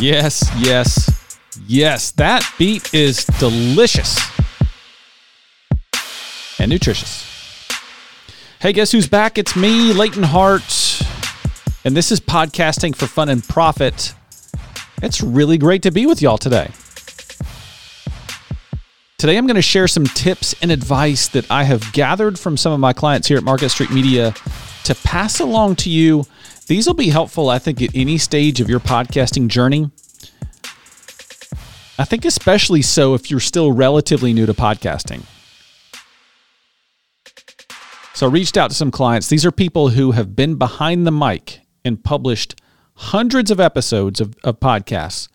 Yes, yes, yes. That beat is delicious and nutritious. Hey, guess who's back? It's me, Leighton Hart, and this is Podcasting for Fun and Profit. It's really great to be with y'all today. Today, I'm going to share some tips and advice that I have gathered from some of my clients here at Market Street Media to pass along to you. These will be helpful, I think, at any stage of your podcasting journey. I think, especially so if you're still relatively new to podcasting. So, I reached out to some clients. These are people who have been behind the mic and published hundreds of episodes of, of podcasts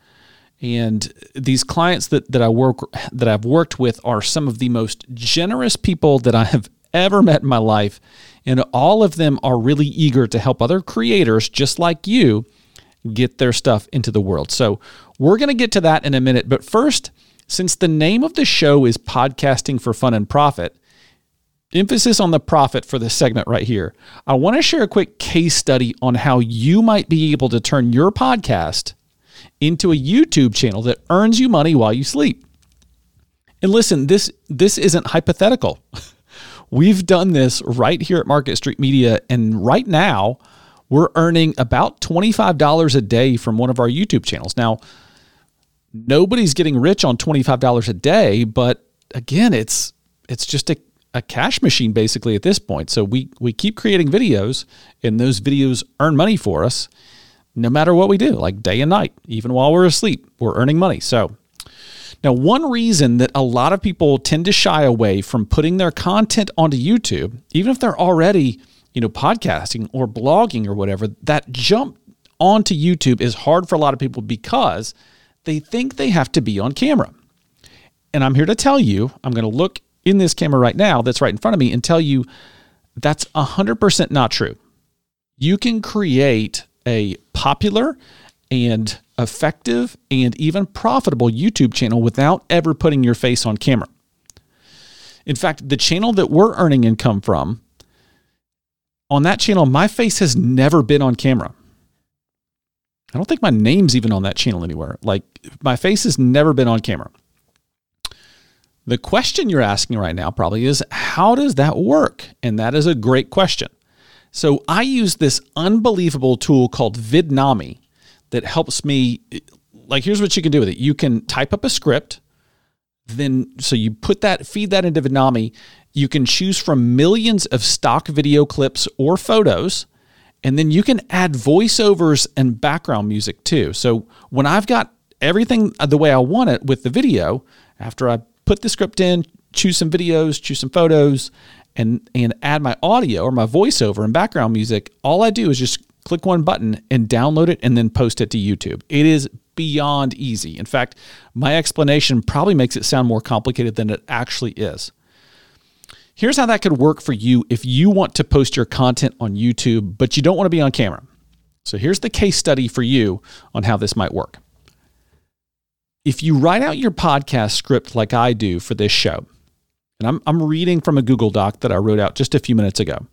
and these clients that, that I work that I've worked with are some of the most generous people that I have ever met in my life. And all of them are really eager to help other creators just like you get their stuff into the world. So we're going to get to that in a minute. But first, since the name of the show is Podcasting for Fun and Profit, emphasis on the profit for this segment right here, I want to share a quick case study on how you might be able to turn your podcast into a YouTube channel that earns you money while you sleep. And listen, this this isn't hypothetical. We've done this right here at Market Street Media and right now we're earning about $25 a day from one of our YouTube channels. Now, nobody's getting rich on $25 a day, but again, it's it's just a, a cash machine basically at this point. So we we keep creating videos and those videos earn money for us no matter what we do, like day and night, even while we're asleep, we're earning money. So, now one reason that a lot of people tend to shy away from putting their content onto YouTube, even if they're already, you know, podcasting or blogging or whatever, that jump onto YouTube is hard for a lot of people because they think they have to be on camera. And I'm here to tell you, I'm going to look in this camera right now that's right in front of me and tell you that's 100% not true. You can create a popular and effective and even profitable YouTube channel without ever putting your face on camera. In fact, the channel that we're earning income from, on that channel, my face has never been on camera. I don't think my name's even on that channel anywhere. Like, my face has never been on camera. The question you're asking right now probably is how does that work? And that is a great question. So I use this unbelievable tool called Vidnami that helps me. Like, here's what you can do with it you can type up a script. Then, so you put that, feed that into Vidnami. You can choose from millions of stock video clips or photos. And then you can add voiceovers and background music too. So when I've got everything the way I want it with the video, after I put the script in, choose some videos, choose some photos, and and add my audio or my voiceover and background music, all I do is just click one button and download it and then post it to YouTube. It is beyond easy. In fact, my explanation probably makes it sound more complicated than it actually is. Here's how that could work for you if you want to post your content on YouTube, but you don't want to be on camera. So here's the case study for you on how this might work. If you write out your podcast script like I do for this show, and I'm, I'm reading from a Google Doc that I wrote out just a few minutes ago.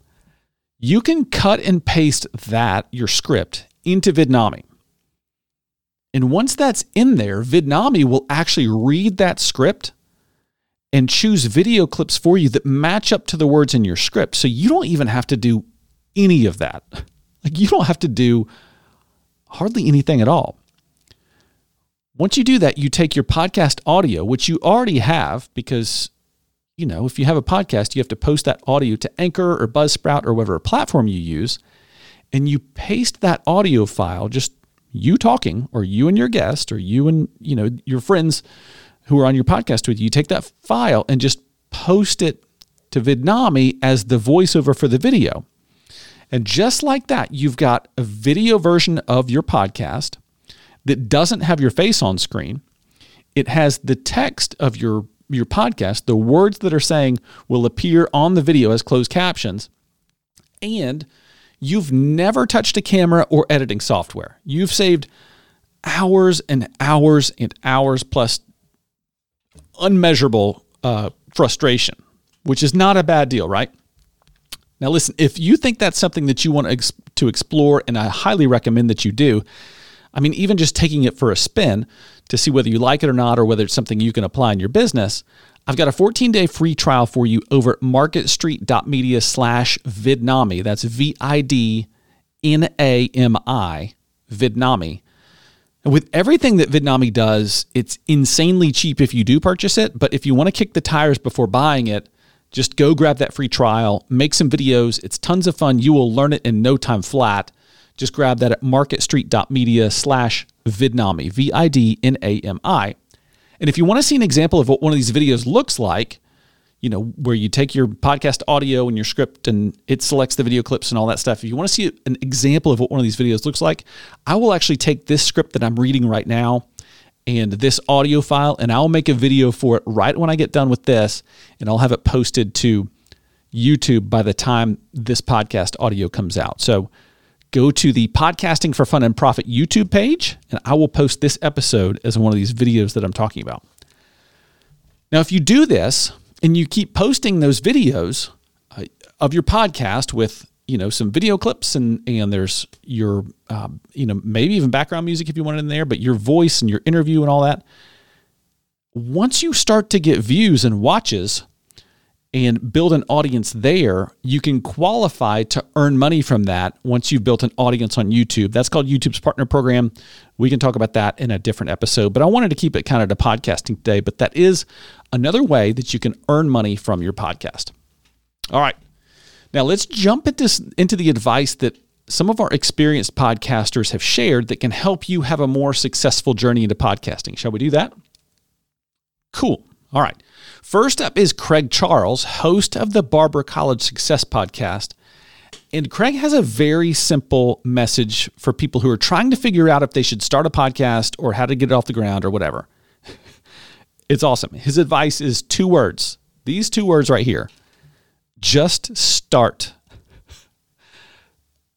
You can cut and paste that, your script, into Vidnami. And once that's in there, Vidnami will actually read that script and choose video clips for you that match up to the words in your script. So you don't even have to do any of that. Like you don't have to do hardly anything at all. Once you do that, you take your podcast audio, which you already have because you know, if you have a podcast, you have to post that audio to Anchor or Buzzsprout or whatever platform you use, and you paste that audio file, just you talking, or you and your guest, or you and you know your friends who are on your podcast with you. You take that file and just post it to Vidnami as the voiceover for the video. And just like that, you've got a video version of your podcast that doesn't have your face on screen. It has the text of your your podcast, the words that are saying will appear on the video as closed captions. And you've never touched a camera or editing software. You've saved hours and hours and hours plus unmeasurable uh, frustration, which is not a bad deal, right? Now, listen, if you think that's something that you want to, ex- to explore, and I highly recommend that you do, I mean, even just taking it for a spin to see whether you like it or not, or whether it's something you can apply in your business, I've got a 14 day free trial for you over at marketstreet.media slash vidnami. That's V I D N A M I, Vidnami. And with everything that Vidnami does, it's insanely cheap if you do purchase it. But if you want to kick the tires before buying it, just go grab that free trial, make some videos. It's tons of fun. You will learn it in no time flat. Just grab that at marketstreet.media slash Vidnami, V I D N A M I. And if you want to see an example of what one of these videos looks like, you know, where you take your podcast audio and your script and it selects the video clips and all that stuff. If you want to see an example of what one of these videos looks like, I will actually take this script that I'm reading right now and this audio file and I'll make a video for it right when I get done with this and I'll have it posted to YouTube by the time this podcast audio comes out. So go to the Podcasting for Fun and Profit YouTube page, and I will post this episode as one of these videos that I'm talking about. Now, if you do this and you keep posting those videos uh, of your podcast with you know some video clips and and there's your uh, you know maybe even background music if you want it in there, but your voice and your interview and all that. Once you start to get views and watches, and build an audience there, you can qualify to earn money from that once you've built an audience on YouTube. That's called YouTube's partner program. We can talk about that in a different episode, but I wanted to keep it kind of to podcasting today. But that is another way that you can earn money from your podcast. All right. Now let's jump into, into the advice that some of our experienced podcasters have shared that can help you have a more successful journey into podcasting. Shall we do that? Cool. All right. First up is Craig Charles, host of the Barber College Success Podcast. And Craig has a very simple message for people who are trying to figure out if they should start a podcast or how to get it off the ground or whatever. it's awesome. His advice is two words. These two words right here. Just start.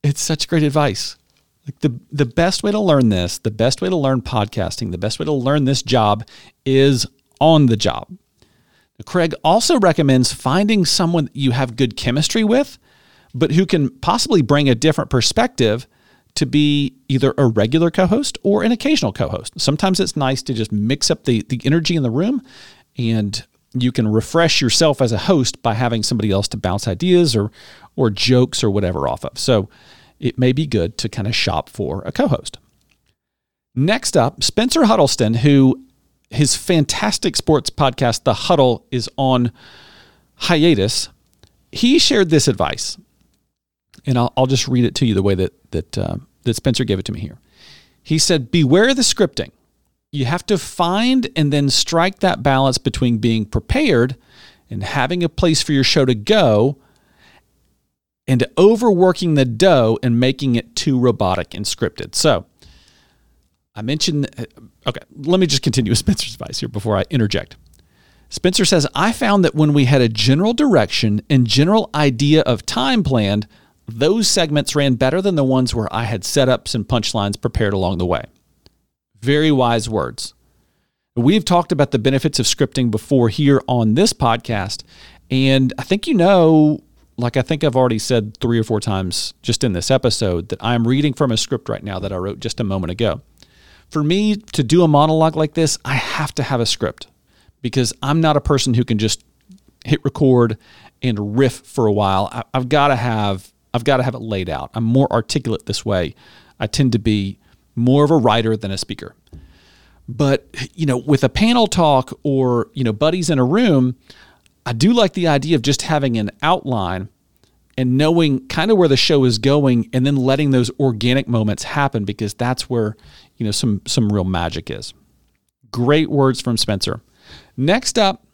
It's such great advice. Like the the best way to learn this, the best way to learn podcasting, the best way to learn this job is on the job. Craig also recommends finding someone you have good chemistry with, but who can possibly bring a different perspective to be either a regular co-host or an occasional co-host. Sometimes it's nice to just mix up the, the energy in the room and you can refresh yourself as a host by having somebody else to bounce ideas or or jokes or whatever off of. So it may be good to kind of shop for a co-host. Next up, Spencer Huddleston, who his fantastic sports podcast, The Huddle, is on hiatus. He shared this advice, and I'll, I'll just read it to you the way that that uh, that Spencer gave it to me here. He said, "Beware the scripting. You have to find and then strike that balance between being prepared and having a place for your show to go." And overworking the dough and making it too robotic and scripted. So, I mentioned, uh, okay, let me just continue with Spencer's advice here before I interject. Spencer says, I found that when we had a general direction and general idea of time planned, those segments ran better than the ones where I had setups and punchlines prepared along the way. Very wise words. We've talked about the benefits of scripting before here on this podcast. And I think you know, like I think I've already said three or four times just in this episode, that I'm reading from a script right now that I wrote just a moment ago for me to do a monologue like this, I have to have a script because I'm not a person who can just hit record and riff for a while. I, have got to have I've got to have it laid out. I'm more articulate this way. I tend to be more of a writer than a speaker. But you know, with a panel talk or you know buddies in a room, I do like the idea of just having an outline and knowing kind of where the show is going and then letting those organic moments happen because that's where you know some some real magic is. Great words from spencer. Next up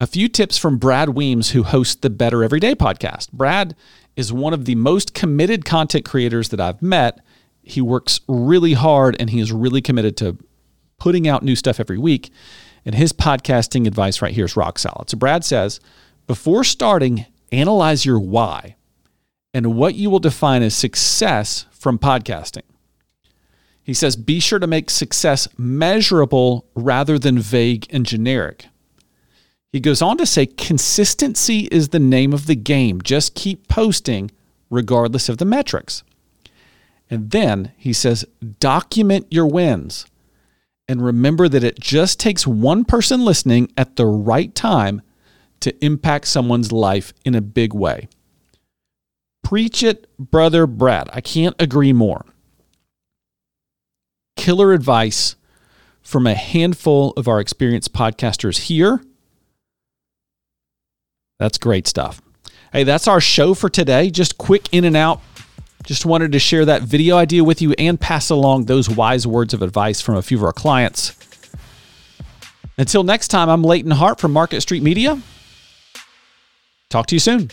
a few tips from brad weems who hosts the better everyday podcast. Brad is one of the most committed content creators that i've met. He works really hard and he is really committed to putting out new stuff every week. And his podcasting advice right here is rock solid. So brad says before starting analyze your why and what you will define as success from podcasting. He says, be sure to make success measurable rather than vague and generic. He goes on to say, consistency is the name of the game. Just keep posting regardless of the metrics. And then he says, document your wins. And remember that it just takes one person listening at the right time to impact someone's life in a big way. Preach it, brother Brad. I can't agree more. Killer advice from a handful of our experienced podcasters here. That's great stuff. Hey, that's our show for today. Just quick in and out. Just wanted to share that video idea with you and pass along those wise words of advice from a few of our clients. Until next time, I'm Leighton Hart from Market Street Media. Talk to you soon.